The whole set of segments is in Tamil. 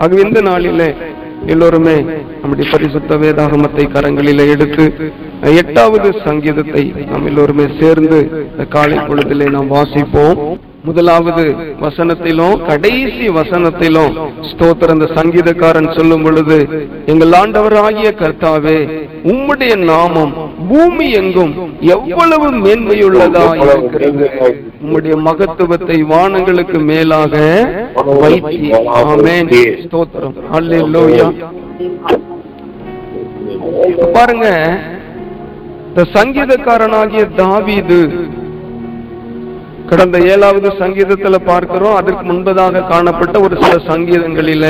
ஆகவே இந்த நாளிலே எல்லோருமே நம்முடைய பரிசுத்த வேதாகமத்தை கரங்களிலே எடுத்து எட்டாவது சங்கீதத்தை நாம் எல்லோருமே சேர்ந்து இந்த காலை பொழுதிலே நாம் வாசிப்போம். முதலாவது வசனத்திலும் கடைசி வசனத்திலும் ஸ்தோத்திர அந்த சங்கீதக்காரன் சொல்லும் பொழுது எங்கள் ஆண்டவராகிய கர்த்தாவே உம்முடைய நாமம் பூமி எங்கும் எவ்வளவு மேன்மையுள்ளதா இருக்கிறது. உம்முடைய மகத்துவத்தை வானங்களுக்கு மேலாக வைத்தி ஆமென். ஸ்தோத்திரம். அல்லேலூயா பாருங்க இந்த சங்கீதக்காரனாகிய தாவீது கடந்த ஏழாவது சங்கீதத்துல பார்க்கிறோம். அதற்கு முன்பதாக காணப்பட்ட ஒரு சில சங்கீதங்களில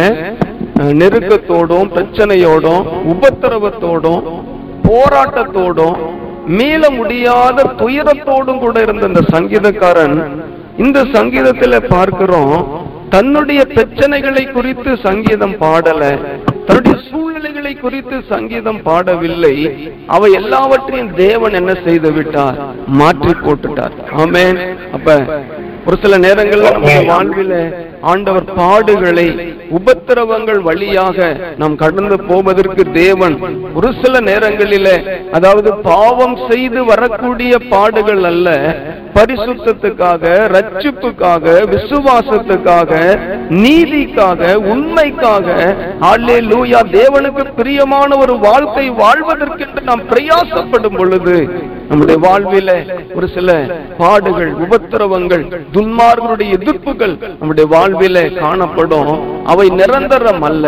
நெருக்கத்தோடும் பிரச்சனையோடும் உபத்திரவத்தோடும் போராட்டத்தோடும் மீள முடியாத துயரத்தோடும் கூட இருந்த இந்த சங்கீதக்காரன் இந்த சங்கீதத்துல பார்க்கிறோம். தன்னுடைய பிரச்சனைகளை குறித்து சங்கீதம் பாடல தன்னுடைய சூழ்நிலைகளை குறித்து சங்கீதம் பாடவில்லை. அவை எல்லாவற்றையும் தேவன் என்ன செய்து விட்டார்? மாற்றி போட்டுட்டார். ஆமே அப்ப ஒரு சில நேரங்கள்ல நம்முடைய வாழ்வில ஆண்டவர் பாடுகளை உபத்திரவங்கள் வழியாக நாம் கடந்து போவதற்கு தேவன் ஒரு சில நேரங்களில அதாவது பாவம் செய்து வரக்கூடிய பாடுகள் அல்ல பரிசுத்தத்துக்காக ரட்சிப்புக்காக விசுவாசத்துக்காக நீதிக்காக உண்மைக்காக ஆளே லூயா தேவனுக்கு பிரியமான ஒரு வாழ்க்கை வாழ்வதற்கென்று நாம் பிரயாசப்படும் பொழுது நம்முடைய வாழ்வில ஒரு சில பாடுகள் உபத்திரவங்கள் துன்மார்களுடைய எதிர்ப்புகள் நம்முடைய வாழ்வில காணப்படும். அவை நிரந்தரம் அல்ல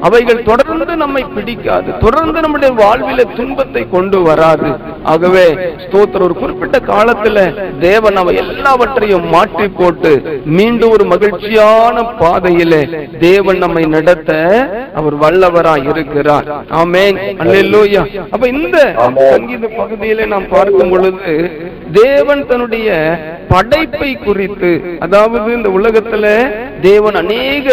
அவைகள் தொடர்ந்து நம்மை பிடிக்காது. தொடர்ந்து நம்முடைய வாழ்வில துன்பத்தை கொண்டு வராது. ஆகவே ஸ்தோத்திரம் ஒரு குறிப்பிட்ட காலத்துல தேவன் அவை எல்லாவற்றையும் மாற்றி போட்டு மீண்டும் ஒரு மகிழ்ச்சியான பாதையிலே தேவன் நம்மை நடத்த அவர் வல்லவராய் இருக்கிறார். ஆமென். அப்ப இந்த சங்கீத பகுதியிலே நாம் பார்க்கும் பொழுது தேவன் தன்னுடைய படைப்பை குறித்து அதாவது இந்த உலகத்துல தேவன் அநேக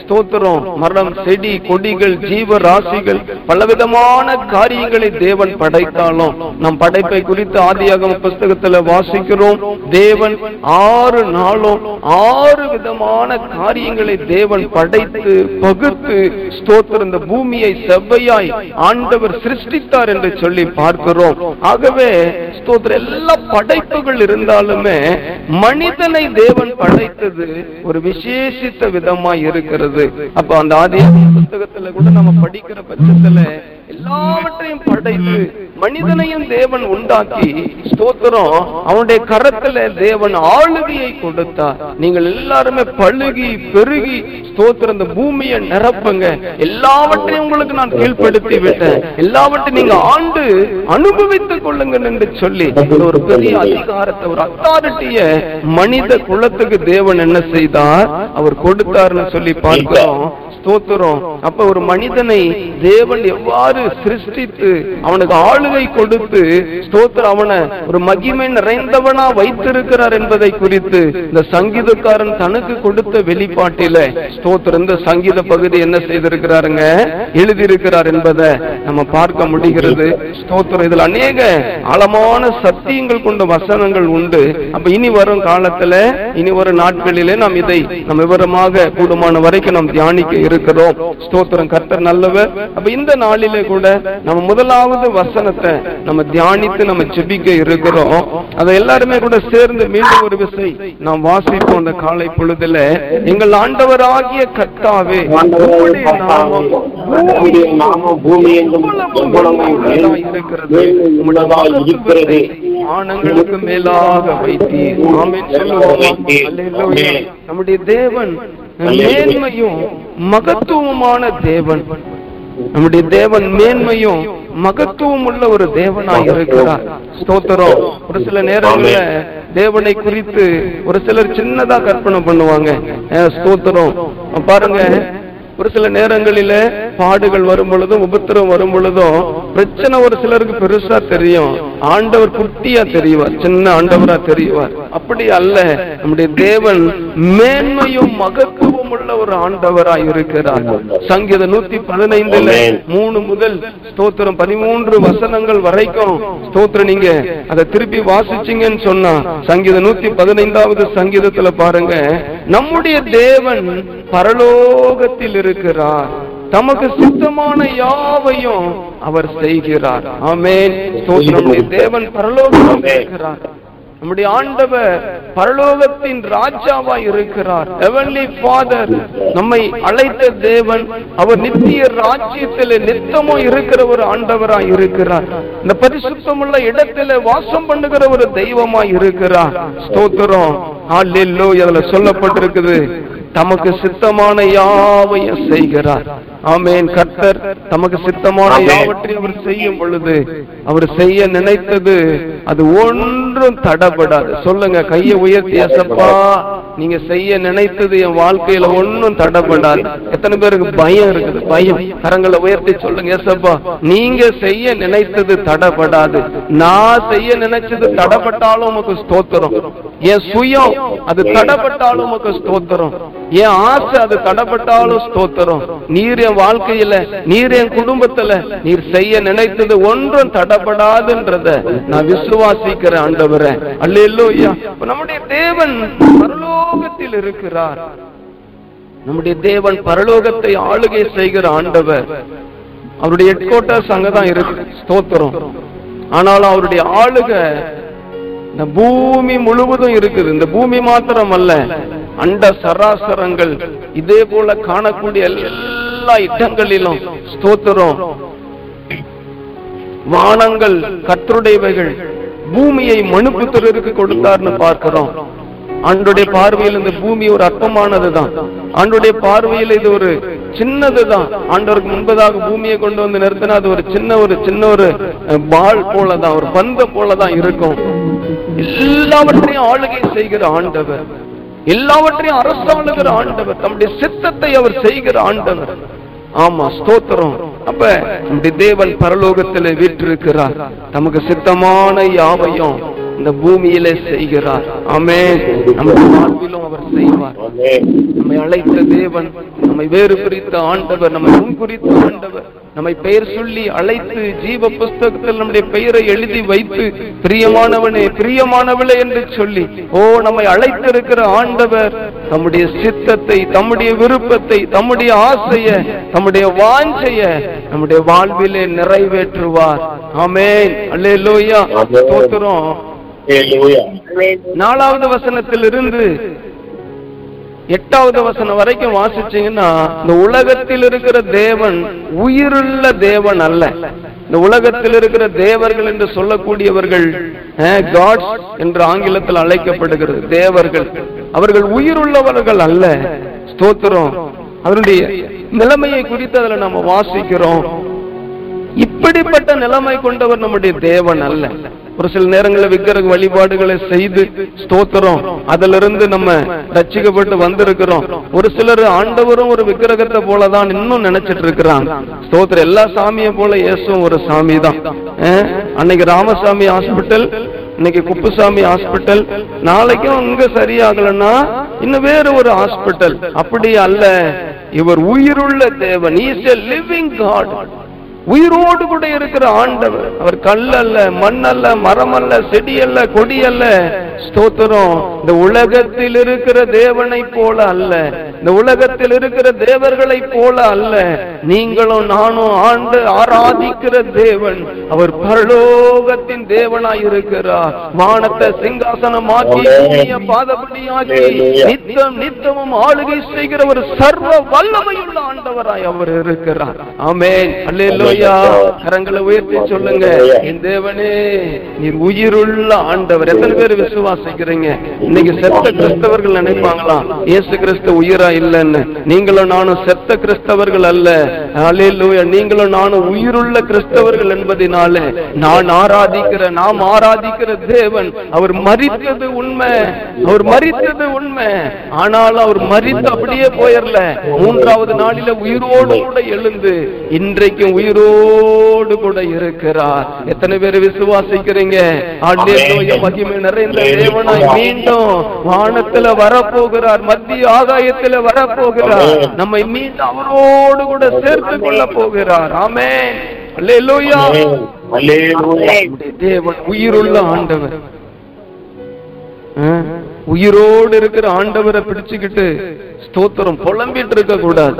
ஸ்தோத்திரம் மரம் செடி கொடிகள் ஜீவ ராசிகள் பலவிதமான காரியங்களை தேவன் படைத்தாலும் நம் படைப்பை குறித்து ஆதியாகம புஸ்தகத்துல வாசிக்கிறோம். தேவன் ஆறு நாளும் ஆறு விதமான காரியங்களை தேவன் படைத்து பகுத்து ஸ்தோத்திரம். இந்த பூமியை செவ்வையாய் ஆண்டவர் சிருஷ்டித்தார் என்று சொல்லி பார்க்கிறோம். ஆகவே ஸ்தோத்திர எல்லா படைப்புகள் இருந்தாலுமே மனிதனை தேவன் படைத்தது ஒரு விசேஷித்த விதமா இருக்கிறது. அப்ப அந்த ஆதி புஸ்தகத்துல கூட நம்ம படிக்கிற பட்சத்துல எல்லாவற்றையும் படைத்து மனிதனையும் தேவன் உண்டாக்கி ஸ்தோத்திரம். அவனுடைய கரத்துல தேவன் ஆளுகையை கொடுத்தார். நீங்கள் எல்லாருமே பழுகி பெருகி ஸ்தோத்திரம். இந்த பூமியை நிரப்புங்க. எல்லாவற்றையும் உங்களுக்கு நான் கீழ்ப்படுத்தி விட்டேன் எல்லாவற்றையும் நீங்க ஆண்டு அனுபவித்துக் கொள்ளுங்க என்று சொல்லி ஒரு பெரிய அதிகாரத்தை ஒரு அத்தாரிட்டிய மனித குலத்துக்கு தேவன் என்ன செய்தார்? அவர் கொடுத்தார்னு சொல்லி பார்க்கிறோம். ஸ்தோத்திரம். அப்ப ஒரு மனிதனை தேவன் எவ்வாறு சிருஷ்டித்து அவனுக்கு ஆளு ஆளுகை கொடுத்து ஸ்தோத்திர அவனை ஒரு மகிமை நிறைந்தவனா வைத்திருக்கிறார் என்பதை குறித்து இந்த சங்கீதக்காரன் தனக்கு கொடுத்த வெளிப்பாட்டில ஸ்தோத்திர இந்த சங்கீத பகுதி என்ன செய்திருக்கிறாருங்க? எழுதியிருக்கிறார் என்பதை நம்ம பார்க்க முடிகிறது. ஸ்தோத்திரம். இதுல அநேக ஆழமான சத்தியங்கள் கொண்ட வசனங்கள் உண்டு. அப்ப இனி வரும் காலத்துல இனி வரும் நாட்களிலே நாம் இதை நம்ம விவரமாக கூடுமான வரைக்கும் நாம் தியானிக்க இருக்கிறோம். ஸ்தோத்திரம். கர்த்தர் நல்லவர். அப்ப இந்த நாளிலே கூட நம்ம முதலாவது வசனத்தை நம்ம தியானித்து நம்ம ஜெபிக்க இருக்கிறோம். அதை எல்லாருமே கூட சேர்ந்து மீண்டும் ஒரு விசை நாம் வாசிப்போம் அந்த காலை பொழுதுல. எங்கள் பூமி எங்கும் எவ்வளவு இருக்கிறது ஆனங்களுக்கு மேலாக வைத்தீர். நம்முடைய தேவன் மேன்மையும் மகத்துவமான தேவன். நம்முடைய தேவன் மேன்மையும் மகத்துவம் உள்ள ஒரு தேவனாய் இருக்கிறார். ஸ்தோத்திரம். ஒரு சில நேரங்கள்ல தேவனை குறித்து ஒரு சிலர் சின்னதா கற்பனை பண்ணுவாங்க. ஸ்தோத்திரம். பாருங்க. ஒரு சில நேரங்களில பாடுகள் வரும் பொழுதும் உபத்திரம் வரும் பொழுதும் பிரச்சனை ஒரு சிலருக்கு பெருசா தெரியும். ஆண்டவர் குட்டியா தெரிவார் சின்ன ஆண்டவரா தெரிவார். அப்படி அல்ல நம்முடைய தேவன் மேன்மையும் மகத்துவம் உள்ள ஒரு ஆண்டவரா இருக்கிறார். சங்கீத நூத்தி பதினைந்துல. மூணு முதல் ஸ்தோத்திரம் பதிமூன்று வசனங்கள் வரைக்கும் ஸ்தோத்திரம் நீங்க அதை திருப்பி வாசிச்சீங்கன்னு சொன்னா சங்கீத நூத்தி பதினைந்தாவது சங்கீதத்துல பாருங்க நம்முடைய தேவன் பரலோகத்தில் இருக்கிறார். தமக்கு சித்தமான யாவையும் அவர் செய்கிறார். ஆமென். நம்முடைய தேவன் இருக்கிறார். நம்முடைய ஆண்டவர் பரலோகத்தின் ராஜாவா இருக்கிறார். ஹெவன்லி ஃபாதர் நம்மை அழைத்த தேவன் அவர் நித்திய ராஜ்யத்திலே நித்தமும் இருக்கிற ஒரு ஆண்டவரா இருக்கிறார். இந்த பரிசுத்தமுள்ள இடத்திலே வாசம் பண்ணுகிற ஒரு தெய்வமா இருக்கிறார். ஸ்தோத்திரம். அதுல சொல்லப்பட்டிருக்குது. தமக்கு சித்தமான யாவையும் செய்கிறார். ஆமென். கர்த்தர் தமக்கு சித்தமான. யாவற்றையும் அவர் செய்யும் பொழுது அவர் செய்ய நினைத்தது அது ஒன்றும் தடபடாது சொல்லுங்க கையை உயர்த்தி ஏசப்பா நீங்க செய்ய நினைத்தது என் வாழ்க்கையில ஒன்றும் தடபடாது எத்தனை பேருக்கு பயம் இருக்குது? பயம். கரங்களை உயர்த்தி சொல்லுங்க ஏசப்பா நீங்க செய்ய நினைத்தது தடபடாது நான் செய்ய நினைச்சது தடப்பட்டாலும் உமக்கு ஸ்தோத்திரம். என் சுயம் அது தடப்பட்டாலும் உமக்கு ஸ்தோத்திரம். என் ஆசை அது தடப்பட்டாலும் ஸ்தோத்திரம். நீர் என் வாழ்க்கையில நீர் என் குடும்பத்துல நீர் செய்ய நினைத்தது ஒன்றும் தடப்படாதுன்றத நான் விசுவாசிக்கிறேன் ஆண்டவரே. அல்லேலூயா. நம்முடைய தேவன் பரலோகத்தில் இருக்கிறார். நம்முடைய தேவன் பரலோகத்தை ஆளுகை செய்கிற ஆண்டவர். அவருடைய ஹெட் குவார்டர்ஸ் அங்கதான் இருக்கு. ஸ்தோத்திரம். ஆனாலும் அவருடைய ஆளுக இந்த பூமி முழுவதும் இருக்குது. இந்த பூமி மாத்திரம் அல்ல அண்ட சராசரங்கள் இதே போல காணக்கூடிய எல்லா இடங்களிலும் ஸ்தோத்திரம். வானங்கள் கர்த்தருடையவைகள் பூமியை மனுப்புத்திரருக்கு கொடுத்தார்னு பார்க்கிறோம். ஆண்டுடைய பார்வையில் இந்த பூமி ஒரு அற்பமானதுதான். ஆண்டுடைய பார்வையில் இது ஒரு சின்னதுதான். ஆண்டவருக்கு முன்பதாக பூமியை கொண்டு வந்து நிறுத்தினா அது ஒரு சின்ன ஒரு சின்ன ஒரு பால் போலதான் ஒரு பந்த போலதான் இருக்கும். எல்லாவற்றையும் ஆளுகை செய்கிற ஆண்டவர். எல்லாவற்றையும் அரசாளுகிற ஆண்டவர் தம்முடைய சித்தத்தை அவர் செய்கிற ஆண்டவர். ஆமா ஸ்தோத்திரம். அப்ப நம்முடைய தேவன் பரலோகத்திலே வீற்றிருக்கிறார். நமக்கு சித்தமான யாவையும் இந்த பூமியிலே செய்கிறார். ஆமென். நம்முடைய வாழ்விலும் அவர் செய்வார். நம்மை அழைத்த தேவன் நம்மை வேறு பிரித்த ஆண்டவர் நம்மை முன்குறித்த ஆண்டவர் நம்மை பெயர் சொல்லி அழைத்து ஜீவ புஸ்தகத்தில் நம்முடைய பெயரை எழுதி வைத்து பிரியமானவனே பிரியமானவளே என்று சொல்லி ஓ நம்மை அழைத்திருக்கிற ஆண்டவர் தம்முடைய சித்தத்தை தம்முடைய விருப்பத்தை தம்முடைய ஆசைய தம்முடைய வாஞ்சைய நம்முடைய வாழ்விலே நிறைவேற்றுவார். ஆமென். அல்லேலூயா. ஆமென். நாலாவது வசனத்திலிருந்து எட்டாவது வசனம் வரைக்கும் வாசிச்சீங்கன்னா இந்த உலகத்தில் இருக்கிற தேவன் உயிருள்ள தேவன் அல்ல. இந்த உலகத்தில் இருக்கிற தேவர்கள் என்று சொல்லக்கூடியவர்கள் காட்ஸ் என்று ஆங்கிலத்தில் அழைக்கப்படுகிறது. தேவர்கள். அவர்கள் உயிருள்ளவர்கள் அல்ல. ஸ்தோத்திரம். அவருடைய நிலைமையை குறித்து அதுல நம்ம வாசிக்கிறோம். இப்படிப்பட்ட நிலைமை கொண்டவர் நம்முடைய தேவன் அல்ல. ஒரு சில நேரங்களில் விக்கிரக வழிபாடுகளை செய்து ஸ்தோத்திரம். அதிலிருந்து நம்ம ரச்சிக்கப்பட்டு வந்திருக்கிறோம். ஒரு சிலர் ஆண்டவரும் ஒரு விக்கிரகத்தை போலதான் இன்னும் நினைச்சிட்டு இருக்கிறாங்க ஸ்தோத்திரம். எல்லா சாமியை போல இயேசுவும் ஒரு சாமி தான் அன்னைக்கு ராமசாமி ஹாஸ்பிட்டல் இன்னைக்கு குப்புசாமி ஹாஸ்பிட்டல். நாளைக்கும் இங்க சரியாகலன்னா இன்னும் வேற ஒரு ஹாஸ்பிட்டல். அப்படி அல்ல. இவர் உயிருள்ள தேவன். இஸ் எ லிவிங் காட் உயிரோடு கூட இருக்கிற ஆண்டவர். அவர் கல் அல்ல மண் அல்ல மரம் அல்ல செடி அல்ல கொடி அல்ல ஸ்தோத்திரம். இந்த உலகத்தில் இருக்கிற தேவனை போல அல்ல. இந்த உலகத்தில் இருக்கிற தேவர்களை போல அல்ல. நீங்களும் நானும் ஆண்டு ஆராதிக்கிற தேவன். அவர் பரலோகத்தின் தேவனாய் இருக்கிறார். வானத்தை சிங்காசனமாக்கி பாதபடியாக்கி நித்தம் நித்தமும் ஆளுகை செய்கிற ஒரு சர்வ வல்லமையுள்ள ஆண்டவராய் அவர் இருக்கிறார். ஆமென். அல்லேலூயா கரங்களை உயர்த்தி சொல்லுங்க. என் தேவனே நீர் உயிருள்ள ஆண்டவர். எத்தனை பேர் விசுவாசிக்கிறீங்க. இன்னைக்கு செத்த கிறிஸ்தவர்கள் நினைப்பாங்களாம் இயேசு கிறிஸ்து உயிரா இல்லைன்னு. நீங்களும் நானும் செத்த கிறிஸ்தவர்கள் அல்ல. அல்லேலூயா நீங்களும் நானும் உயிருள்ள கிறிஸ்தவர்கள் என்பதினால நான் ஆராதிக்கிற நாம் ஆராதிக்கிற தேவன் அவர் மறித்தது உண்மை. அவர் மறித்தது உண்மை. ஆனாலும் அவர் மறித்து அப்படியே போயிடல மூன்றாவது நாளில உயிரோடு கூட எழுந்து இன்றைக்கும் உயிரோடு கூட இருக்கிறார். எத்தனை பேர் விசுவாசிக்கிறீங்க? அல்லேலூயா மகிமை நிறைந்த தேவனாய் மீண்டும் வானத்துல வரப்போகிறார் மத்திய ஆகாயத்துல வரப்போகிறார். நம்மை மீண்டும் அவரோடு கூட சேர்த்து கொள்ள போகிறார். ஆமே தேவன் உயிருள்ள ஆண்டவர்? உயிரோடு இருக்கிற ஆண்டவரை பிடிச்சுக்கிட்டு ஸ்தோத்திரம் புலம்பிட்டு இருக்க கூடாது?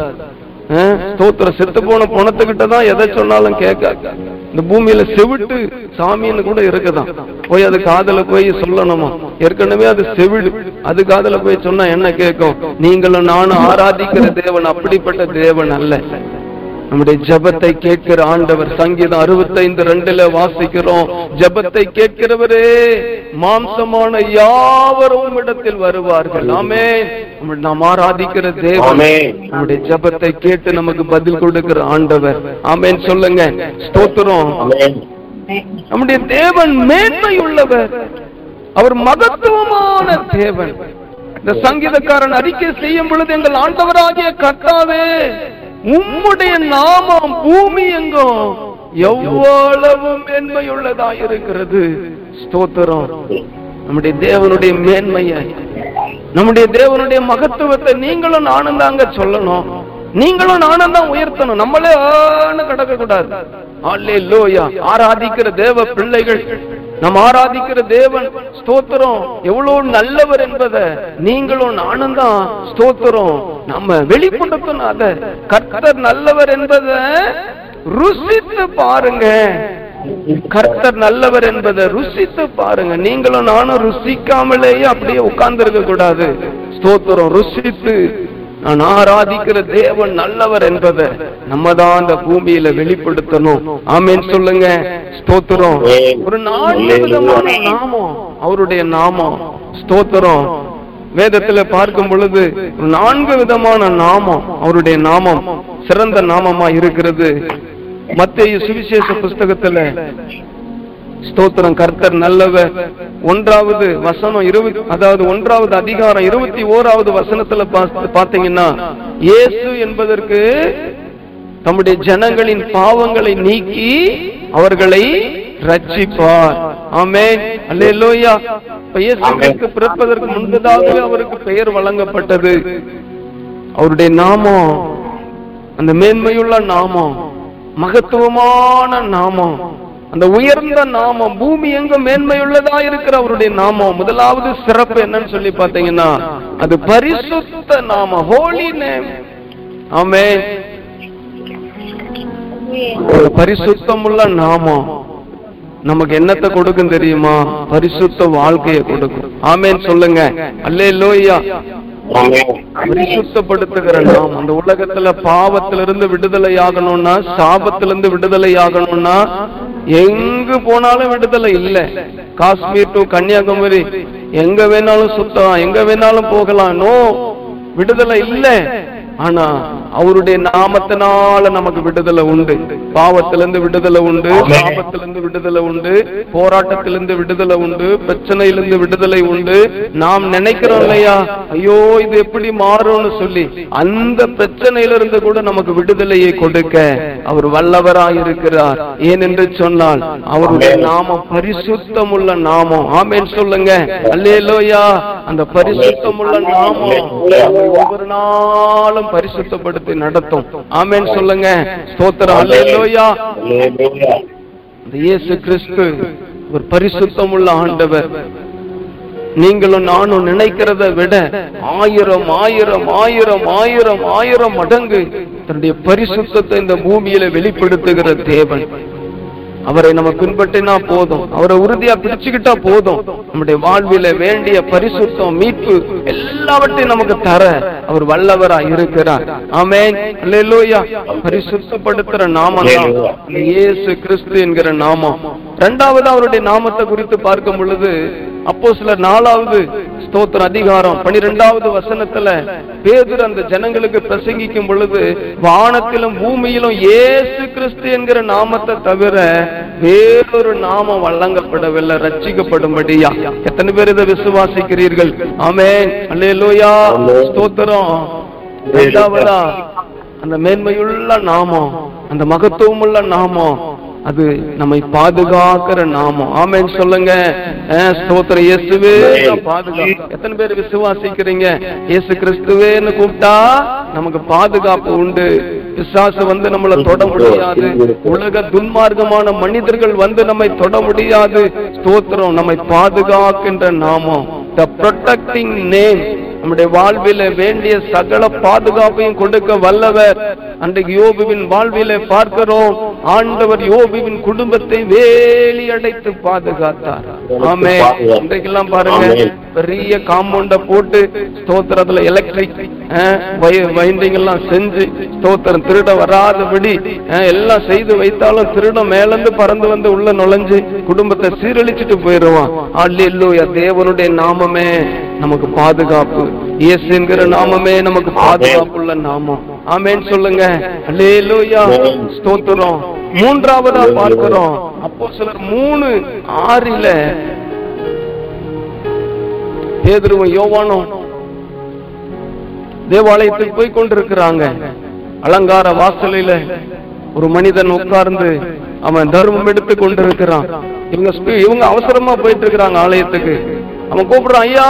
ஸ்தோத்திரம் செத்து போன பணத்துக்கிட்ட தான் எதை சொன்னாலும் கேட்க இந்த பூமியில செவிட்டு சாமின்னு கூட இருக்குதான். போய் அது காதல போய் சொல்லணுமா? ஏற்கனவே அது செவிடு. அது காதுல போய் சொன்னா என்ன கேட்கும்? நீங்களும் நானும் ஆராதிக்கிற தேவன் அப்படிப்பட்ட தேவன் அல்ல. நம்முடைய ஜெபத்தை கேட்கிற ஆண்டவர் சங்கீதம் அறுபத்தைந்து ரெண்டுல வாசிக்கிறோம். ஜெபத்தை கேட்கிறவரே மாம்சமான யாவரும் இடத்தில் வருவார்கள். ஆமே நாம் ஆராதிக்கிற தேவன். நம்முடைய ஜெபத்தை கேட்டு நமக்கு பதில் கொடுக்கிற ஆண்டவர். ஆமென். சொல்லுங்க. ஸ்தோத்திரம். நம்முடைய தேவன் மேன்மை உள்ளவர் அவர் மகத்துவமான தேவன். இந்த சங்கீதக்காரன் அறிக்கை செய்யும் பொழுது எங்கள் ஆண்டவராகிய கர்த்தாவே உம்முடைய நாமம் பூமி எங்கும் எவ்வளவு மேன்மையுள்ளதா இருக்கிறது. ஸ்தோத்திரம். நம்முடைய தேவனுடைய மேன்மையை நம்முடைய தேவனுடைய மகத்துவத்தை நீங்களும் நானும் தாங்க சொல்லணும். நீங்களும் நானும் தான் உயர்த்தணும். நம்மளே ஆன கிடக்க கூடாது ஆராதிக்கிற தேவ பிள்ளைகள் நம்ம ஆராதிக்கிற தேவன் ஸ்தோத்திரம் எவ்வளவு நல்லவர் என்பதை நீங்களும் நானும் தான் ஸ்தோத்திரம். நம்ம வெளிப்படுத்தணும் அத கர்த்தர் நல்லவர் என்பதை ருசித்து பாருங்க. கர்த்தர் நல்லவர் என்பதை ருசித்து பாருங்க. நீங்களும் நானும் ருசிக்காமலேயே அப்படியே உட்கார்ந்து இருக்க கூடாது ஸ்தோத்திரம் ருசித்து நான் ஆராதிக்கிற தேவன் நல்லவர் என்பதை நம்ம தான் அந்த பூமியில வெளிப்படுத்தணும். ஆமேன் சொல்லுங்க. ஸ்தோத்திரம். ஒரு நான்கு விதமான நாமம் அவருடைய நாமம். ஸ்தோத்திரம். வேதத்துல பார்க்கும் பொழுது நான்கு விதமான நாமம் அவருடைய நாமம். சிறந்த நாமமா இருக்கிறது. மத்திய சுவிசேஷ புஸ்தகத்துல ஸ்தோத்திரம் கர்த்தர் நல்லவர். ஒன்றாவது வசனம் இருபது அதாவது ஒன்றாவது அதிகாரம் இருபத்தி ஓராவது வசனத்துல பாத்தீங்கன்னா இயேசு என்பதற்கு தம்முடைய ஜனங்களின் பாவங்களை நீக்கி அவர்களை ரட்சிப்பார். ஆமேன். அல்லேலூயா. இப்ப இயேசு பிறப்பதற்கு முன்பதாகவே அவருக்கு பெயர் வழங்கப்பட்டது. அவருடைய நாமம் அந்த மேன்மையுள்ள நாமம் மகத்துவமான நாமம். அந்த உயர்ந்த நாமம் பூமி எங்க மேன்மையுள்ளதா இருக்கிற அவருடைய நாமம். முதலாவது சிறப்பு என்னன்னு சொல்லி பாத்தீங்கன்னா அது பரிசுத்த நாம ஹோலி நேம் ஆமே பரிசுத்தமுள்ள நாமம். நமக்கு என்னத்தை கொடுக்கும் தெரியுமா? பரிசுத்த வாழ்க்கையை கொடுக்கும். ஆமேன்னு சொல்லுங்க. அல்லே லோய்யா பரிசுத்தப்படுத்துகிற நாம் அந்த உலகத்துல பாவத்திலிருந்து விடுதலை ஆகணும்னா சாபத்திலிருந்து விடுதலை ஆகணும்னா எங்கு போனாலும் விடுதலை இல்ல. காஷ்மீர் டு கன்னியாகுமரி எங்க வேணாலும் சுத்தலாம் எங்க வேணாலும் போகலாம். நோ விடுதலை இல்லை. ஆனா அவருடைய நாமத்தினால நமக்கு விடுதலை உண்டு. பாவத்திலிருந்து விடுதலை உண்டு சாபத்திலிருந்து விடுதலை உண்டு போராட்டத்திலிருந்து விடுதலை உண்டு பிரச்சனையிலிருந்து விடுதலை உண்டு. நாம் நினைக்கிறோம் இல்லையா? ஐயோ இது எப்படி மாறும்னு சொல்லி அந்த பிரச்சனையிலிருந்து கூட நமக்கு விடுதலையை கொடுக்க அவர் வல்லவராய் இருக்கிறார். ஏனென்று சொன்னால் அவருடைய நாமம் பரிசுத்தமுள்ள நாமம். ஆமென் சொல்லுங்க. அல்லேலோயா. அந்த பரிசுத்தமுள்ள நாமம் ஒவ்வொரு நாளும் பரிசுத்தப்படுத்தி நடத்தும். ஆமென் சொல்லுங்க. ஸ்தோத்திரம். அல்லேலோயா அல்லேலூயா இந்த இயேசு கிறிஸ்து ஒரு பரிசுத்தமுள்ள ஆண்டவர். நீங்களும் நானும் நினைக்கிறத விட ஆயிரம் ஆயிரம் ஆயிரம் ஆயிரம் ஆயிரம் மடங்கு தன்னுடைய பரிசுத்தத்தை இந்த பூமியில வெளிப்படுத்துகிற தேவன். அவரை நம்ம பின்பற்றினா போதும். அவரை உறுதியா பிடிச்சுக்கிட்டா போதும். நம்முடைய வாழ்வில வேண்டிய பரிசுத்தம் மீட்பு எல்லாவற்றையும் நமக்கு தர அவர் வல்லவரா இருக்கிறார். ஆமே அல்லேலூயா. பரிசுத்தப்படுத்துற நாமம் இயேசு கிறிஸ்து என்கிற நாமம். இரண்டாவது அவருடைய நாமத்தை குறித்து பார்க்கும் பொழுது அப்போ சில நாலாவது ஸ்தோத்திர அதிகாரம் பனிரெண்டாவது வசனத்துல பேதுரு அந்த ஜனங்களுக்கு பிரசங்கிக்கும் பொழுது வானத்திலும் பூமியிலும் இயேசு கிறிஸ்து என்கிற நாமத்தை தவிர வேறொரு நாமம் வழங்கப்படவில்லை ரட்சிக்கப்படும்படியா. எத்தனை பேர் இதை விசுவாசிக்கிறீர்கள்? ஆமென். அல்லேலூயா. ஸ்தோத்திரம். அந்த மேன்மையுள்ள நாமம் அந்த மகத்துவமுள்ள நாமம் அது நம்மை பாதுகாக்கிற நாமம். ஆமென் சொல்லுங்க. அஹ், ஸ்தோத்திரம். இயேசுவே பாதுகாப்பு. எத்தனை பேர் விசுவாசிக்கிறீங்க? இயேசு கிறிஸ்துவேன்னு கூப்பிட்டா நமக்கு பாதுகாப்பு உண்டு. பிசாசு வந்து நம்மள தொட முடியாது. உலக துன்மார்க்கமான மனிதர்கள் வந்து நம்மை தொட முடியாது. ஸ்தோத்திரம். நம்மை பாதுகாக்கின்ற நாமம். த ப்ரொடெக்டிங் நேம் நம்முடைய வாழ்வில வேண்டிய சகல பாதுகாப்பையும் கொடுக்க வல்லவர். அன்றைக்கு யோபுவின் வாழ்வில பார்க்கிறோம். ஆண்டவர் யோபுவின் குடும்பத்தை வேலி அடைத்து பாதுகாத்தார். ஆமே இன்றைக்கெல்லாம் பாருங்க பெரிய காம்பவுண்ட போட்டு ஸ்தோத்திரத்துல எலக்ட்ரிக் வைண்டிங்கெல்லாம் செஞ்சு ஸ்தோத்திரம் திருட வராதபடி எல்லாம் செய்து வைத்தாலும் திருடம் மேலந்து பறந்து வந்து உள்ள நுழைஞ்சு குடும்பத்தை சீரழிச்சிட்டு போயிருவான். அல்லூயா தேவனுடைய நாமமே. நமக்கு பாதுகாப்பு. இயேசு என்கிற நாமமே நமக்கு பாதுகாப்புள்ள நாமம். ஆமென் சொல்லுங்க. அல்லேலூயா ஸ்தோத்திரம். மூன்றாவதா பார்க்கிறோம். அப்போ சிலர் மூணு ஆறில பேதுருவும் யோவானும் தேவாலயத்துக்கு போய் கொண்டிருக்கிறாங்க. அலங்கார வாசலில ஒரு மனிதன் உட்கார்ந்து அவன் தர்மம் எடுத்து கொண்டிருக்கிறான். இவங்க இவங்க அவசரமா போயிட்டு இருக்கிறாங்க ஆலயத்துக்கு. அவன் கூப்பிடுறான் ஐயா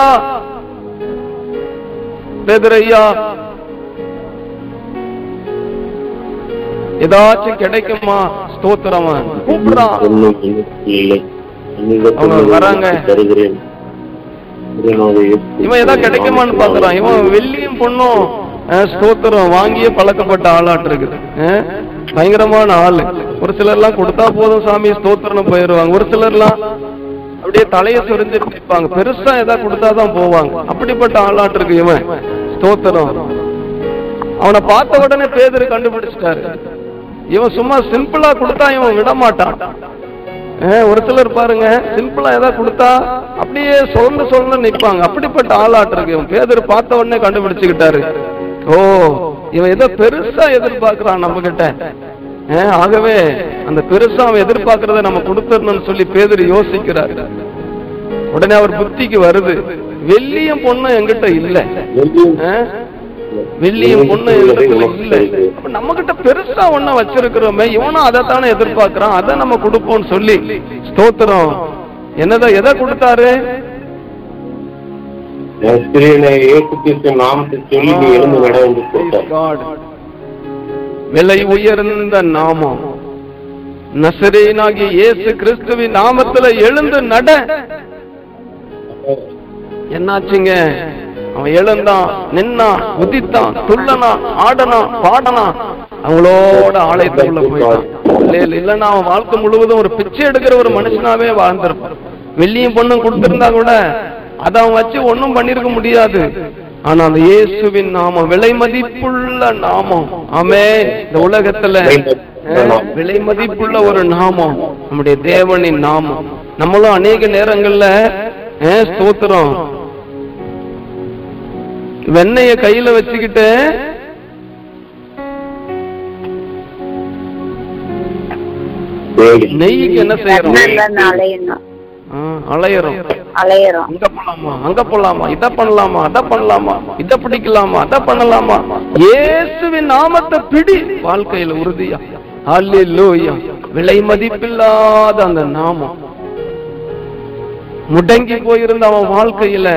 பேதுரு ஐயா ஏதாச்சும் கிடைக்குமா? ஸ்தோத்திரம் கூப்பிடுறான் அவங்க வராங்க. இவன் ஏதாவது கிடைக்குமான்னு பாக்குறான் இவன் வெள்ளியும் பொண்ணும் ஸ்தோத்திரம் வாங்கியே பழக்கப்பட்ட ஆளாட்டு இருக்குது பயங்கரமான ஆளு. ஒரு சிலர்லாம் கொடுத்தா போதும் சாமி ஸ்தோத்திரம் போயிடுவாங்க. ஒரு சிலர்லாம் அப்படியே தலைய சுரிஞ்சிட்டு நிற்பாங்க. பெருசா ஏதாவது கொடுத்தாதான் போவாங்க. அப்படிப்பட்ட ஆளாட்டு இருக்கு இவன். ஸ்தோத்திரம் அவனை பார்த்த உடனே பேதரு கண்டுபிடிச்சிட்டாரு. இவன் சும்மா சிம்பிளா கொடுத்தா இவன் விட மாட்டான் ஒரு சிலர் பாருங்க சிம்பிளா ஏதாவது கொடுத்தா அப்படியே சொல்ந்து சொல்ந்து நிப்பாங்க. அப்படிப்பட்ட ஆளாட்டு இருக்கு இவன். பேதர் பார்த்த உடனே கண்டுபிடிச்சுக்கிட்டாரு. ஓ இவன் ஏதோ பெருசா எதிர்பார்க்கிறான் நம்ம கிட்ட ஆகவே அந்த பெருசா அவன் எதிர்பார்க்கறத நம்ம கொடுத்துடணும்னு சொல்லி பேதர் யோசிக்கிறாரு. உடனே அவர் புத்திக்கு வருது. வெள்ளியும் பொண்ணும் என்கிட்ட இல்ல. வெள்ளியும் பொண்ணு இல்ல. அப்ப நம்ம கிட்ட பெருசா ஒண்ண வச்சிருக்கிறோமே இவனும் அதைத்தானே எதிர்பார்க்கறான். அதை நம்ம கொடுப்போம்னு சொல்லி. ஸ்தோத்திரம். என்னதான் எதை கொடுத்தாரு. விலை உயர்ந்த நாமம். நசரேனாகிய இயேசு கிறிஸ்துவின் நாமத்துல எழுந்து நட. என்னாச்சுங்க? அவன் எழுந்தான் நின்னான் உதித்தான் துள்ளனான் ஆடனான் பாடனான். அவங்களோட ஆலயத்துக்குள்ள போயிட்டான். இல்ல இல்லன்னா அவன் வாழ்க்கை முழுவதும் ஒரு பிச்சை எடுக்கிற ஒரு மனுஷனாவே வாழ்ந்திருப்பான். வெள்ளியும் பொண்ணும் கொடுத்திருந்தா கூட அதை அவன் வச்சு ஒண்ணும் பண்ணிருக்க முடியாது. ஆனா அந்த இயேசுவின் நாமம் விலை மதிப்புள்ள நாமம். ஆமே இந்த உலகத்துல விலை மதிப்புள்ள ஒரு நாமம் நம்முடைய தேவனின் நாமம். நம்மளும் அநேக நேரங்கள்ல ஸ்தோத்திரம். வெண்ணெய கையில வச்சுக்கிட்டு நெய்க்கு என்ன செய்யறோம்? அலையறோம். அலையறோம். அங்க போலாமா அங்க போலாமா இத பண்ணலாமா? அத பண்ணலாமா? இத பிடிக்கலாமா? அத பண்ணலாமா? இயேசுவின் நாமத்தை பிடி. வாழ்க்கையில உறுதியா. அல்லேலூயா விலை மதிப்பில்லாத அந்த நாமம். முடங்கி போயிருந்த அவன் வாழ்க்கையில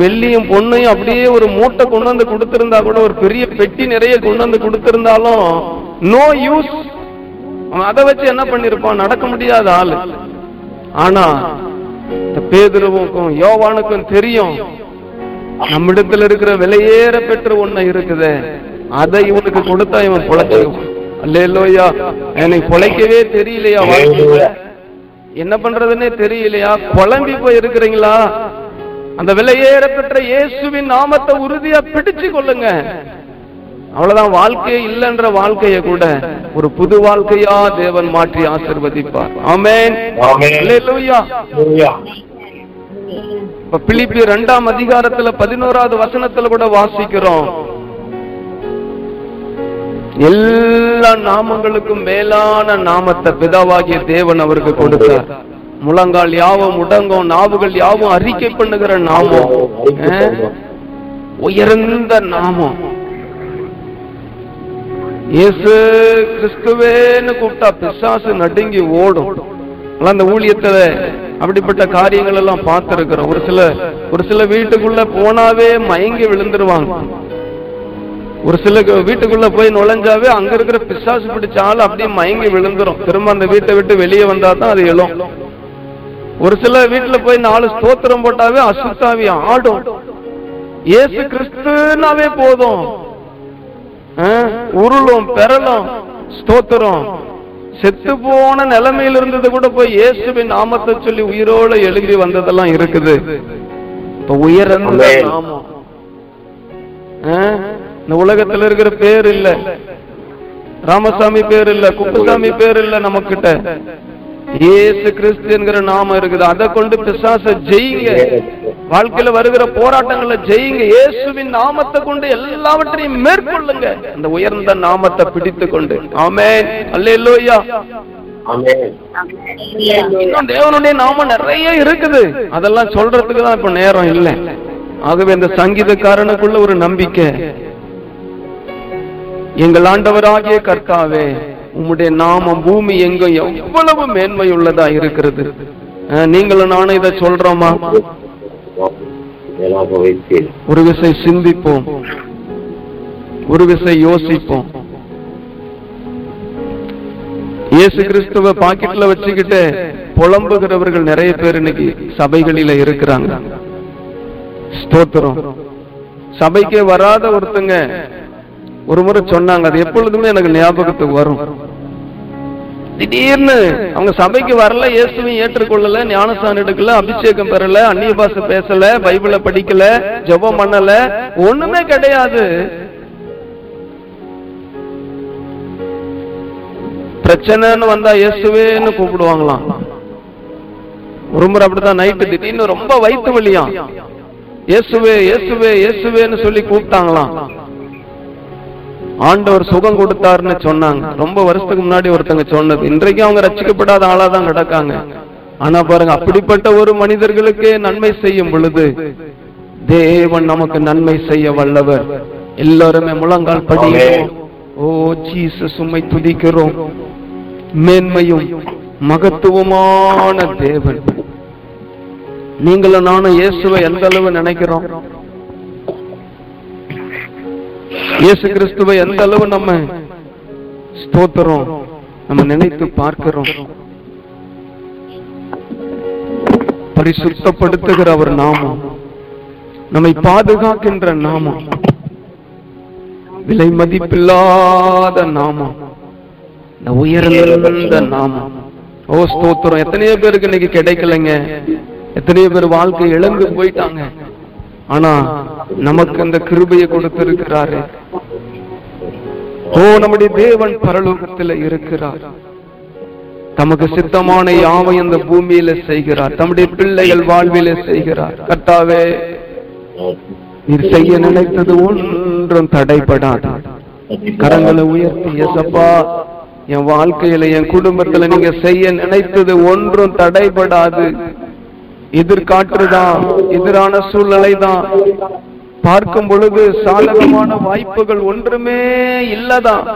வெள்ளியும் பொண்ணையும் அப்படியே ஒரு மூட்டை கொண்டு வந்து கொடுத்திருந்தா கூட ஒரு பெரிய பெட்டி நிறைய கொண்டு வந்து கொடுத்திருந்தாலும் நோ யூஸ் அதை வச்சு என்ன பண்ணிருப்பான்? நடக்க முடியாத ஆளு. ஆனா பேதுருவுக்கும் யோவானுக்கும் தெரியும் நம்மிடத்துல இருக்கிற விலையேற பெற்ற ஒண்ணு இருக்குது. அதை இவனுக்கு கொடுத்தா இவன் பொழைச்சுக்குவான் அல்லேலூயா. எனக்கு பொழைக்கவே தெரியலையா என்ன பண்றதுன்னே தெரியலையா? குழம்பி போய் இருக்கிறீங்களா அந்த விலையேற பெற்ற இயேசுவின் நாமத்தை உறுதியா பிடிச்சு கொள்ளுங்க. அவ்வளவுதான் வாழ்க்கையே இல்லைன்ற வாழ்க்கையை கூட ஒரு புது வாழ்க்கையா தேவன் மாற்றி ஆசிர்வதிப்பார். ஆமென். பிலிப்பி இரண்டாம் அதிகாரத்துல பதினோராவது வசனத்துல கூட வாசிக்கிறோம். எல்லா நாமங்களுக்கும் மேலான நாமத்தை பிதாவாகிய தேவன் அவருக்கு கொடுத்தார். முழங்கால் யாவும் முடங்கும் நாவுகள் யாவும் அறிக்கை பண்ணுகிற நாமம். உயர்ந்த நாமம். இயேசு கிறிஸ்துவேன்னு கூப்பிட்டா பிசாசு நடுங்கி ஓடும். அந்த ஊழியத்துல அப்படிப்பட்ட காரியங்கள் எல்லாம் பார்த்திருக்கிறோம். ஒரு சில ஒரு சில வீட்டுக்குள்ள போனாவே மயங்கி விழுந்துருவாங்க. ஒரு சில வீட்டுக்குள்ள போய் நுழைஞ்சாவே அங்க இருக்கிற பிசாசு பிடிச்ச ஆள் அப்படியே மயங்கி விழுந்துரும். திரும்ப அந்த வீட்டை விட்டு வெளியே வந்தா தான் அது எழும். ஒரு சில வீட்டுல போய் நாலு ஸ்தோத்திரம் போட்டாவே அசுத்தாவி ஆடும். இயேசு கிறிஸ்துனாவே போதும். உருளும் பெறலும். ஸ்தோத்திரம். செத்து போன நிலைமையில இருந்தது கூட போய் இயேசுவின் நாமத்தை சொல்லி உயிரோட எழுதி வந்ததெல்லாம் இருக்குது. இப்ப உயர்ந்த. நாமம். இந்த உலகத்துல இருக்கிற பேர் இல்ல. ராமசாமி பேர் இல்ல குப்புசாமி பேர் இல்ல நமக்கிட்ட இயேசு கிறிஸ்து கிறிஸ்துங்கிற நாமம் இருக்குது. அதை கொண்டு பிசாச ஜெயிங்க. வாழ்க்கையில வருகிற போராட்டங்களை ஜெயிங்க. இயேசுவின் நாமத்தை கொண்டு எல்லாவற்றையும் மேற்கொள்ளுங்க. அந்த உயர்ந்த நாமத்தை பிடித்து கொண்டு ஆமே அல்லேலூயா. ஆமென். இன்னும் தேவனுடைய நாம நிறைய இருக்குது. அதெல்லாம் சொல்றதுக்கு தான் இப்ப நேரம் இல்லை. ஆகவே இந்த சங்கீதக்காரனுக்குள்ள ஒரு நம்பிக்கை. எங்கள் ஆண்டவராகிய கர்த்தாவே உம்முடைய நாமம் பூமி எங்கும் எவ்வளவு மேன்மை உள்ளதா இருக்கிறது நீங்களும் நானும் இதை சொல்றோமா? ஒரு விசை சிந்திப்போம். ஒரு விசை யோசிப்போம். இயேசு கிறிஸ்துவ பாக்கெட்ல வச்சுக்கிட்டு புலம்புகிறவர்கள் நிறைய பேர் இன்னைக்கு சபைகளில இருக்கிறாங்க. ஸ்தோத்திரம். சபைக்கே வராத ஒருத்தங்க ஒரு முறை சொன்னாங்க அது எப்பொழுதுமே எனக்கு ஞாபகத்துக்கு வரும். திடீர்னு அவங்க சபைக்கு வரல இயேசுவையும் ஏற்றுக்கொள்ளல ஞானஸ்தானம் எடுக்கல அபிஷேகம் பெறல அந்நிய பாச பேசல பைபிளை படிக்கல ஜெபம் பண்ணல ஒண்ணுமே கிடையாது. பிரச்சனைன்னு வந்தா இயேசுவேன்னு கூப்பிடுவாங்களாம். ஒரு முறை அப்படிதான் நைட்டு திடீர்னு ரொம்ப வயிற்று வலியாம். இயேசுவே இயேசுவே இயேசுவேன்னு சொல்லி கூப்பிட்டாங்களாம். ஆண்டவர் சுகம் கொடுத்தாருன்னு சொன்னாங்க. ரொம்ப வருஷத்துக்கு முன்னாடி ஒருத்தங்க சொன்னது. இன்றைக்கு அவங்க ரச்சிக்கப்படாத ஆளா தான் கிடக்காங்க. ஆனா பாருங்க அப்படிப்பட்ட ஒரு மனிதர்களுக்கே நன்மை செய்யும் பொழுது தேவன் நமக்கு நன்மை செய்ய வல்லவர். எல்லாருமே முழங்கால் படிக்கிறோம் ஓ ஜீசஸ் உம்மை துதிக்கிறோம். மேன்மையும் மகத்துவமான தேவன். நீங்களும் நானும் இயேசுவை எந்த அளவு நினைக்கிறோம்? இயேசு கிறிஸ்துவை எந்த அளவு நம்ம ஸ்தோத்திரம் நம்ம நினைத்து பார்க்கிறோம். பரிசுத்தப்படுத்துகிற அவர் நாமம். நம்மை பாதுகாக்கின்ற நாமம். விலை மதிப்பில்லாத நாமம். இந்த உயர்ந்த நாமம். ஓ ஸ்தோத்திரம். எத்தனையோ பேருக்கு இன்னைக்கு கிடைக்கலைங்க. எத்தனையோ பேர் வாழ்க்கை இழந்து போயிட்டாங்க. ஆனா நமக்கு அந்த கிருபையை கொடுத்திருக்கிறாரு. ஓ நம்முடைய தேவன் பரலோகத்தில் இருக்கிறார். தமக்கு சித்தமான யாவை அந்த பூமியில செய்கிறார். தம்முடைய பிள்ளைகள் வாழ்வில செய்கிறார். கர்த்தாவே நீர் செய்ய நினைத்தது ஒன்றும் தடைபடாது. கரங்களை உயர்த்தி எசப்பா என் வாழ்க்கையில என் குடும்பத்துல நீங்க செய்ய நினைத்தது ஒன்றும் தடைபடாது. எதிர்காற்றுதான் எதிரான சூழ்நிலை தான் பார்க்கும் பொழுது சாதகமான வாய்ப்புகள் ஒன்றுமே இல்லதான்.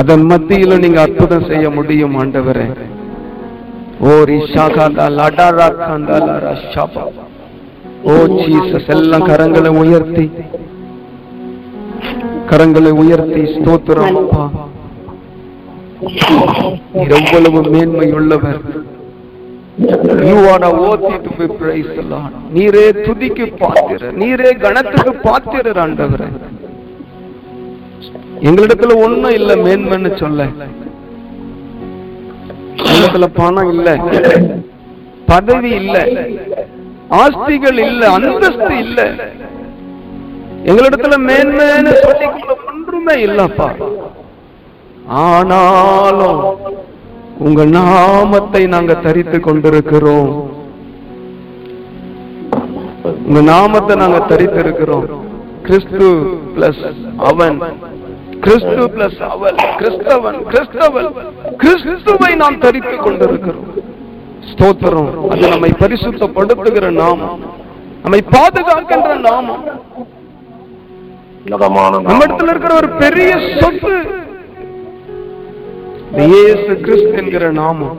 அதன் மத்தியில நீங்க அற்புதம் செய்ய முடியும் ஆண்டவரே. ஓ ரிஷாகாந்தா லடாரா காந்தா ஓ ஜீசஸ் எல்லாம் கரங்களை உயர்த்தி. கரங்களை உயர்த்தி ஸ்தோத்திரம் அப்பா. எவ்வளவு மேன்மை உள்ளவர் You are worthy to be praised, Lord. நீரே துதிக்கு பாத்திர நீரே கணத்துக்கு பாத்திரர் ஆண்டவரே. எங்களிடத்துல ஒண்ணும் இல்ல மேன்மைன்னு சொல்ல. எங்களிடத்துல பணம் இல்ல பதவி இல்ல ஆஸ்திகள் இல்ல அந்தஸ்து இல்ல. எங்களிடத்துல மேன்மைன்னு சொல்லிக்கொள்ள ஒன்றுமே இல்லப்பா. ஆனாலும் உங்க நாமத்தை நாங்க தரித்து கொண்டிருக்கிறோம். உங்க நாமத்தை நாங்க தரித்திருக்கிறோம். கிறிஸ்து பிளஸ் அவன். கிறிஸ்து பிளஸ் அவள். கிறிஸ்தவன் கிறிஸ்தவன் கிறிஸ்துவை நாம் தரித்துக் கொண்டிருக்கிறோம். ஸ்தோத்திரம். அது நம்மை பரிசுத்தப்படுத்துகிற நாமம். நம்மை பாதுகாக்கின்ற நாமம். உன்னதமான நம்ம இடத்துல இருக்கிற ஒரு பெரிய சொத்து இயேசு கிறிஸ்து என்கிற நாமம்.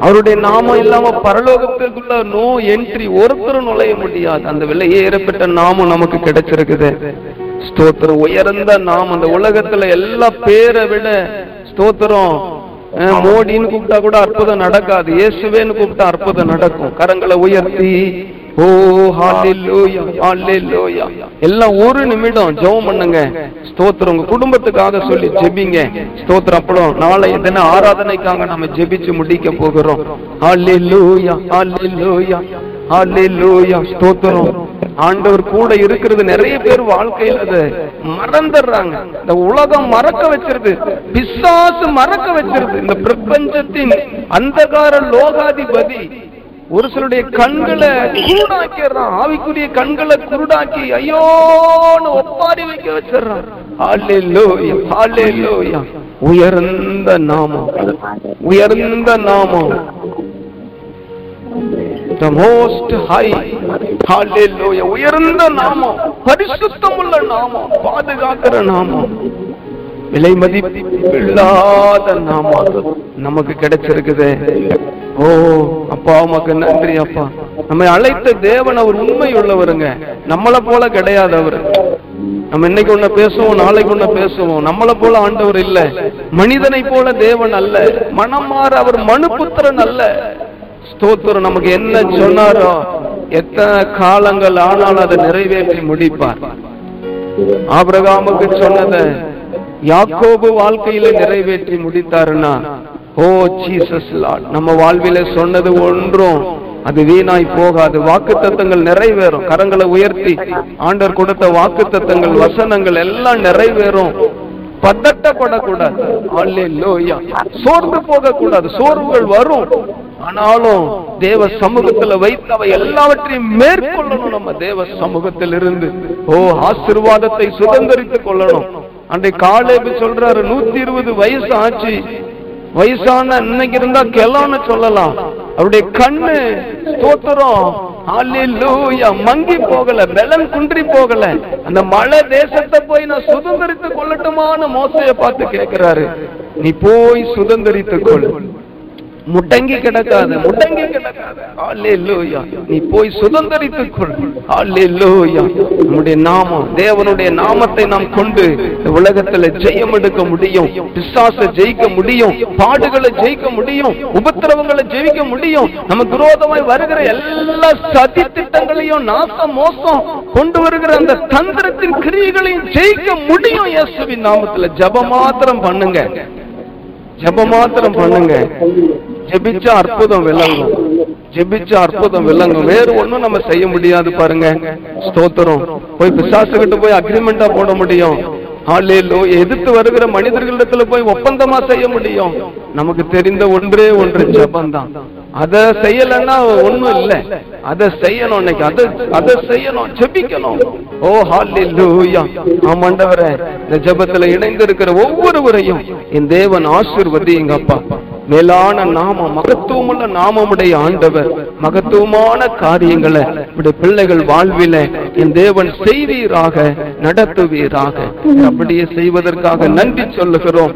அவருடைய நாமம் இல்லாம பரலோகத்துக்குள்ள நோ என்ட்ரி ஒருத்தரும் நுழைய முடியாது. அந்த விலையே ஏறப்பட்ட நாமம் நமக்கு கிடைச்சிருக்குது. ஸ்தோத்திரம். உயர்ந்த நாமம். அந்த உலகத்துல எல்லா பேரை விட ஸ்தோத்திரம். மோடின்னு கூப்பிட்டா கூட அற்புதம் நடக்காது. இயேசுவேன்னு கூப்பிட்டா அற்புதம் நடக்கும். கரங்களை உயர்த்தி ஓ ஹalleluya ஹalleluya எல்லாம் ஒரு நிமிடம் ஜெபம் பண்ணுங்க. ஸ்தோத்திரம் உங்க குடும்பத்துக்காக சொல்லி ஜெபிங்க. ஸ்தோத்திரம். அப்புறம் நாளை தின ஆராதனைக்காக நம்ம ஜெபிச்சு முடிக்க போகிறோம். ஹalleluya ஹalleluya ஹalleluya. ஸ்தோத்திரம். ஆண்டவர் கூட இருக்கிறது. நிறைய பேர் வாழ்க்கையில அதை மறந்துடுறாங்க. இந்த உலகம் மறக்க வச்சிருது. பிசாசு மறக்க வச்சிருது. இந்த பிரபஞ்சத்தின் அந்தகார லோகாதிபதி ஒரு சிலருடைய கண்களை குருடாக்கிறான் ஆவிக்குரிய கண்களை குருடாக்கி ஐயோன்னு ஒப்பாரி வைக்க வச்சிடுறான். உயர்ந்த நாமம். உயர்ந்த நாமம். The most high. hallelujah உயர்ந்த நாமம். பரிசுத்தமுள்ள நாமம். பாதுகாக்கிற நாமம். விலை மதிப்பில்லாத நாமம். நமக்கு கிடைச்சிருக்குது. ஓ அப்பா உமக்கு நன்றி அப்பா. நம்மை அழைத்த தேவன் அவர் உண்மை உள்ளவருங்க நம்மளை போல கிடையாது அவர். நம்ம இன்னைக்கு ஒண்ணு பேசுவோம் நாளைக்கு ஒண்ணு பேசுவோம். நம்மளை போல ஆண்டவர் இல்ல. மனிதனை போல தேவன் அல்ல. மனம் மாற அவர் மனுபுத்திரன் அல்ல. ஸ்தோத்திரம் நமக்கு என்ன சொன்னாரோ எத்தனை காலங்கள் ஆனாலும் அதை நிறைவேற்றி முடிப்பார். ஆபிரகாமுக்கு சொன்னதை யாக்கோபு வாழ்க்கையில நிறைவேற்றி முடித்தாருன்னா ஓ ஜீசஸ் லார்ட் நம்ம வாழ்வில சொன்னது ஒன்றும். அது வீணாய் போகாது. வாக்கு தத்தங்கள் நிறைவேறும். கரங்களை உயர்த்தி ஆண்டர் கொடுத்த வாக்கு தத்தங்கள் வசனங்கள் எல்லாம் நிறைவேறும். பதட்டப்படக்கூடாது. அல்லேலூயா சோர்ந்து போக கூடாது சோர்வுகள் வரும். ஆனாலும் தேவ சமூகத்துல வைத்து அவை எல்லாவற்றையும் மேற்கொள்ளணும் நம்ம தேவ சமூகத்தில் இருந்து ஓ ஆசிர்வாதத்தை சுதந்திரித்துக் கொள்ளணும். அன்றை காலேபு சொல்றாரு நூத்தி இருபது வயசு ஆச்சு. வயசான இன்னைக்கு இருந்தா கெலான்னு சொல்லலாம். அவருடைய கண்ணு தோத்துறோம் மங்கி போகல பலன் குன்றி போகல. அந்த மலை தேசத்தை போய் நான் சுதந்திரித்து கொள்ளட்டுமான மோசைய பார்த்து கேட்கிறாரு. நீ போய் சுதந்திரித்து கொள். முடங்கி கிடக்காத முடங்கி கிடக்காத. நீ போய் சுதந்திரித்துக் கொள். நம்முடைய நாமம் தேவனுடைய நாமத்தை நாம் கொண்டு உலகத்துல ஜெயம் எடுக்க முடியும். பிசாசை ஜெயிக்க முடியும். பாடுகளை ஜெயிக்க முடியும். உபத்திரவங்களை ஜெயிக்க முடியும். நமக்கு விரோதமாய் வருகிற எல்லா சதி திட்டங்களையும் நாச மோசம் கொண்டு வருகிற அந்த தந்திரத்தின் கிரியைகளையும் ஜெயிக்க முடியும் இயேசுவின் நாமத்துல. ஜெபம் மாத்திரம் பண்ணுங்க. ஜெபம் மாத்திரம் பண்ணுங்க. ஜெபிச்சா அற்புதம் விளங்கும். ஜெபிச்சா அற்புதம் விளங்கும். வேறு ஒண்ணும் நம்ம செய்ய முடியாது பாருங்க. ஸ்தோத்திரம். போய் பிசாசு கிட்ட போய் அக்ரிமெண்டா போட முடியும். எதிர்த்து வருகிற மனிதர்களிடத்துல போய் ஒப்பந்தமா செய்ய முடியும். நமக்கு தெரிந்த ஒன்றே ஒன்று ஜபம்தான். அத செய்யலன்னா ஒண்ணும் இல்ல. அத செய்யணும் இன்னைக்கு. அத அத செய்யணும். ஜெபிக்கணும். ஓ ஹalleluya ஆமாண்டவரே. இந்த ஜெபத்துல இணைந்து இருக்கிற ஒவ்வொருவரையும் என் தேவன் ஆசிர்வதி எங்க அப்பா மேலான நாம மகத்துவமுள்ள நாமமுடைய ஆண்டவர் மகத்துவமான காரியங்களை இப்படி பிள்ளைகள் வாழ்வில என் தேவன் செய்வீராக நடத்துவீராக. அப்படியே செய்வதற்காக நன்றி சொல்லுகிறோம்.